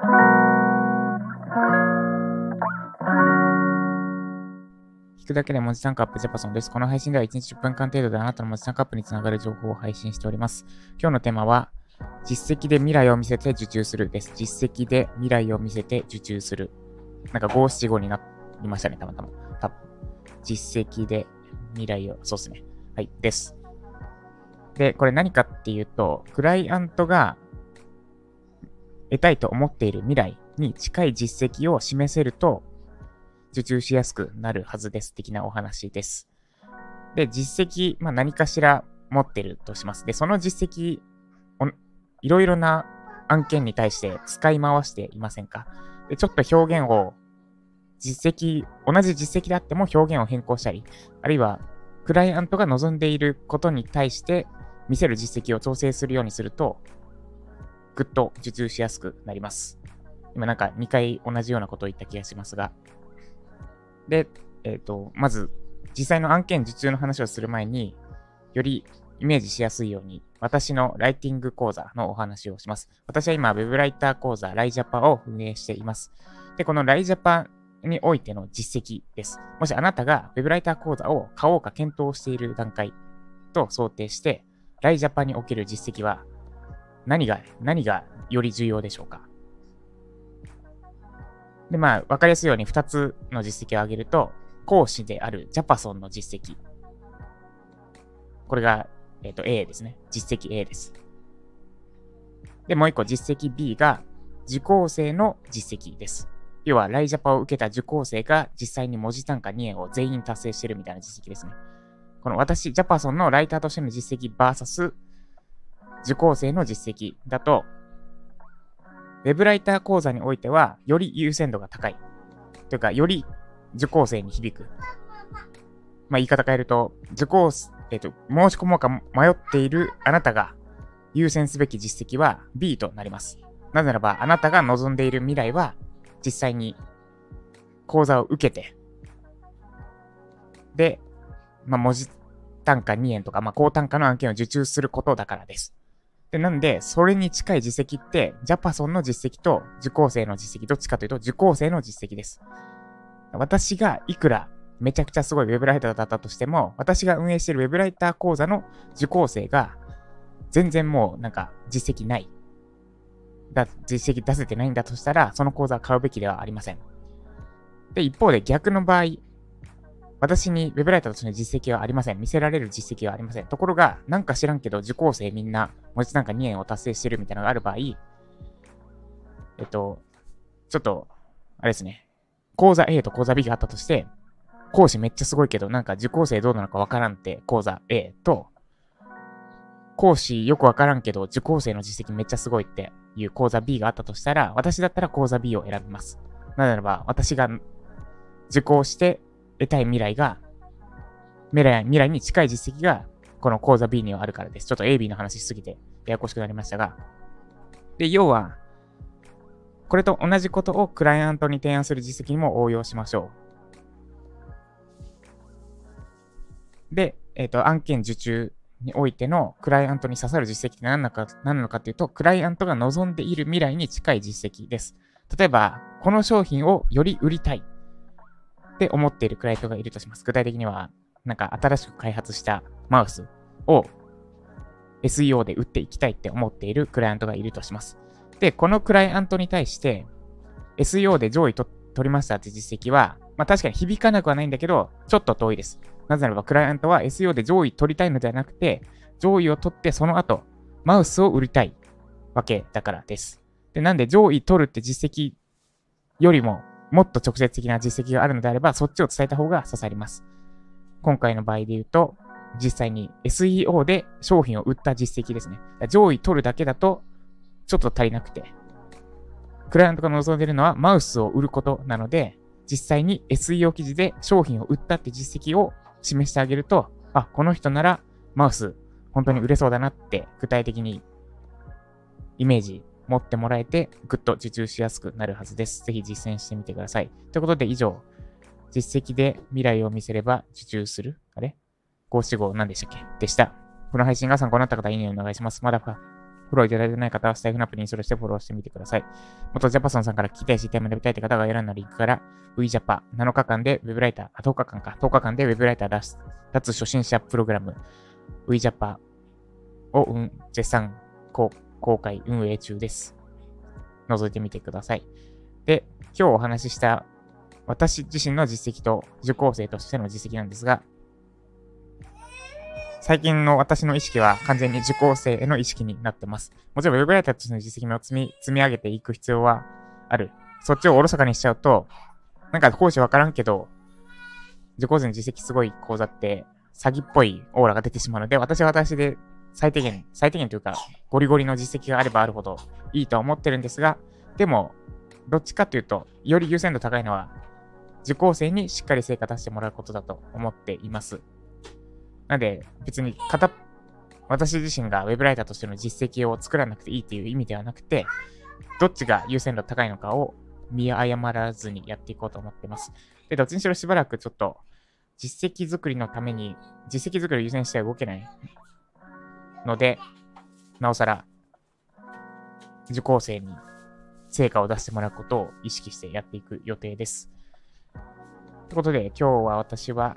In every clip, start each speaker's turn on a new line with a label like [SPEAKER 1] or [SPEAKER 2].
[SPEAKER 1] 聞くだけで文字タンクアップジャパソンです。この配信では1日10分間程度であなたの文字タンクアップにつながる情報を配信しております。今日のテーマは、実績で未来を見せて受注するです。実績で未来を見せて受注する。なんか5、7、5になりましたね、たまたま。た実績で未来を、そうっすね。はい、です。で、これ何かっていうと、クライアントが得たいと思っている未来に近い実績を示せると、受注しやすくなるはずです。的なお話です。で、実績、まあ、何かしら持ってるとします。で、その実績、いろいろな案件に対して使い回していませんか？で、ちょっと表現を、実績、同じ実績であっても表現を変更したり、あるいは、クライアントが望んでいることに対して見せる実績を調整するようにすると、ぐっと受注しやすくなります。今なんか2回同じようなことを言った気がしますが。で、えっ、ー、と、まず、実際の案件受注の話をする前に、よりイメージしやすいように、私のライティング講座のお話をします。私は今、Web ライター講座、ライジャパを運営しています。で、このライジャパにおいての実績です。もしあなたが Web ライター講座を買おうか検討している段階と想定して、ライジャパにおける実績は何が、何がより重要でしょうか？で、まあ、わかりやすいように2つの実績を挙げると、講師であるジャパソンの実績。これが、えっ、ー、と、A ですね。実績 A です。で、もう一個実績 B が受講生の実績です。要は、ライジャパを受けた受講生が実際に文字単価2円を全員達成してるみたいな実績ですね。この私、ジャパソンのライターとしての実績 VS 受講生の実績だと、ウェブライター講座においては、より優先度が高い。というか、より受講生に響く。まあ、言い方変えると、受講、えっ、ー、と、申し込もうか迷っているあなたが優先すべき実績は B となります。なぜならば、あなたが望んでいる未来は、実際に講座を受けて、で、まあ、文字単価2円とか、まあ、高単価の案件を受注することだからです。で、なんで、それに近い実績って、ジャパソンの実績と受講生の実績、どっちかというと受講生の実績です。私がいくらめちゃくちゃすごいウェブライターだったとしても、私が運営しているウェブライター講座の受講生が、全然もうなんか実績ない。だ、実績出せてないんだとしたら、その講座を買うべきではありません。で、一方で逆の場合、私に Web ライターとしての実績はありません。見せられる実績はありません。ところが、なんか知らんけど、受講生みんな、文字なんか2円を達成してるみたいなのがある場合、えっと、ちょっと、あれですね。講座 A と講座 B があったとして、講師めっちゃすごいけど、なんか受講生どうなのかわからんって講座 A と、講師よくわからんけど、受講生の実績めっちゃすごいっていう講座 B があったとしたら、私だったら講座 B を選びます。なぜならば、私が受講して得たい未来が、未来未来に近い実績が、この講座 B にはあるからです。ちょっと A、B の話しすぎてややこしくなりましたが。で、要は、これと同じことをクライアントに提案する実績にも応用しましょう。で、えっ、ー、と、案件受注においてのクライアントに刺さる実績って何なのか何なのかっていうと、クライアントが望んでいる未来に近い実績です。例えば、この商品をより売りたい。って思っているクライアントがいるとします。具体的には、なんか新しく開発したマウスを SEO で売っていきたいって思っているクライアントがいるとします。で、このクライアントに対して SEO で上位と取りましたって実績は、まあ確かに響かなくはないんだけど、ちょっと遠いです。なぜならばクライアントは SEO で上位取りたいのではなくて、上位を取ってその後、マウスを売りたいわけだからです。で、なんで上位取るって実績よりももっと直接的な実績があるのであれば、そっちを伝えた方が刺さります。今回の場合で言うと、実際に SEO で商品を売った実績ですね。上位取るだけだと、ちょっと足りなくて。クライアントが望んでいるのはマウスを売ることなので、実際に SEO 記事で商品を売ったって実績を示してあげると、あ、この人ならマウス本当に売れそうだなって具体的にイメージ持ってもらえて、ぐっと受注しやすくなるはずです。ぜひ実践してみてください。ということで以上、実績で未来を見せれば受注するあれ ?545 何でしたっけ？でした。この配信が参考になった方、いいねお願いします。まだフォローいただいてない方はスタイフのアプリにそれしてフォローしてみてください。元ジャパソンさんから聞きたいし、テーマで見たいって方が選んだリンクから、VJAPA 7日間でウェブライター、あ、10日間か、10日間でウェブライター出す、脱初心者プログラム、VJAPA を、うん、絶賛こう公開運営中です。覗いてみてください。で、今日お話しした私自身の実績と受講生としての実績なんですが、最近の私の意識は完全に受講生への意識になってます。もちろんウェブライターとしての実績も積み積み上げていく必要はある。そっちをおろそかにしちゃうと、なんか講師わからんけど、受講生の実績すごい講座って詐欺っぽいオーラが出てしまうので、私は私で最低限、最低限というか、ゴリゴリの実績があればあるほどいいとは思ってるんですが、でも、どっちかというと、より優先度高いのは、受講生にしっかり成果出してもらうことだと思っています。なので、別に片、私自身が web ライターとしての実績を作らなくていいっていう意味ではなくて、どっちが優先度高いのかを見誤らずにやっていこうと思ってます。で、どっちにしろしばらくちょっと、実績作りのために、実績作りを優先しては動けないので、なおさら、受講生に成果を出してもらうことを意識してやっていく予定です。ということで、今日は私は、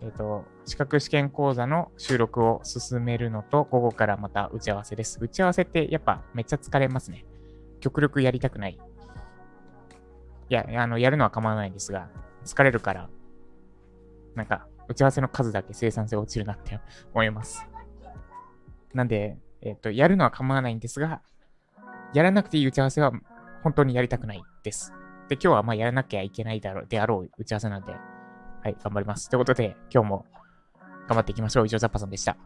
[SPEAKER 1] えっ、ー、と、資格試験講座の収録を進めるのと、午後からまた打ち合わせです。打ち合わせってやっぱめっちゃ疲れますね。極力やりたくない。いや、あの、やるのは構わないんですが、疲れるから、なんか、打ち合わせの数だけ生産性落ちるなって思います。なんで、えっ、と、やるのは構わないんですが、やらなくていい打ち合わせは本当にやりたくないです。で、今日はまあやらなきゃいけないだろう、であろう打ち合わせなんで、はい、頑張ります。ということで、今日も頑張っていきましょう。以上、ザッパさんでした。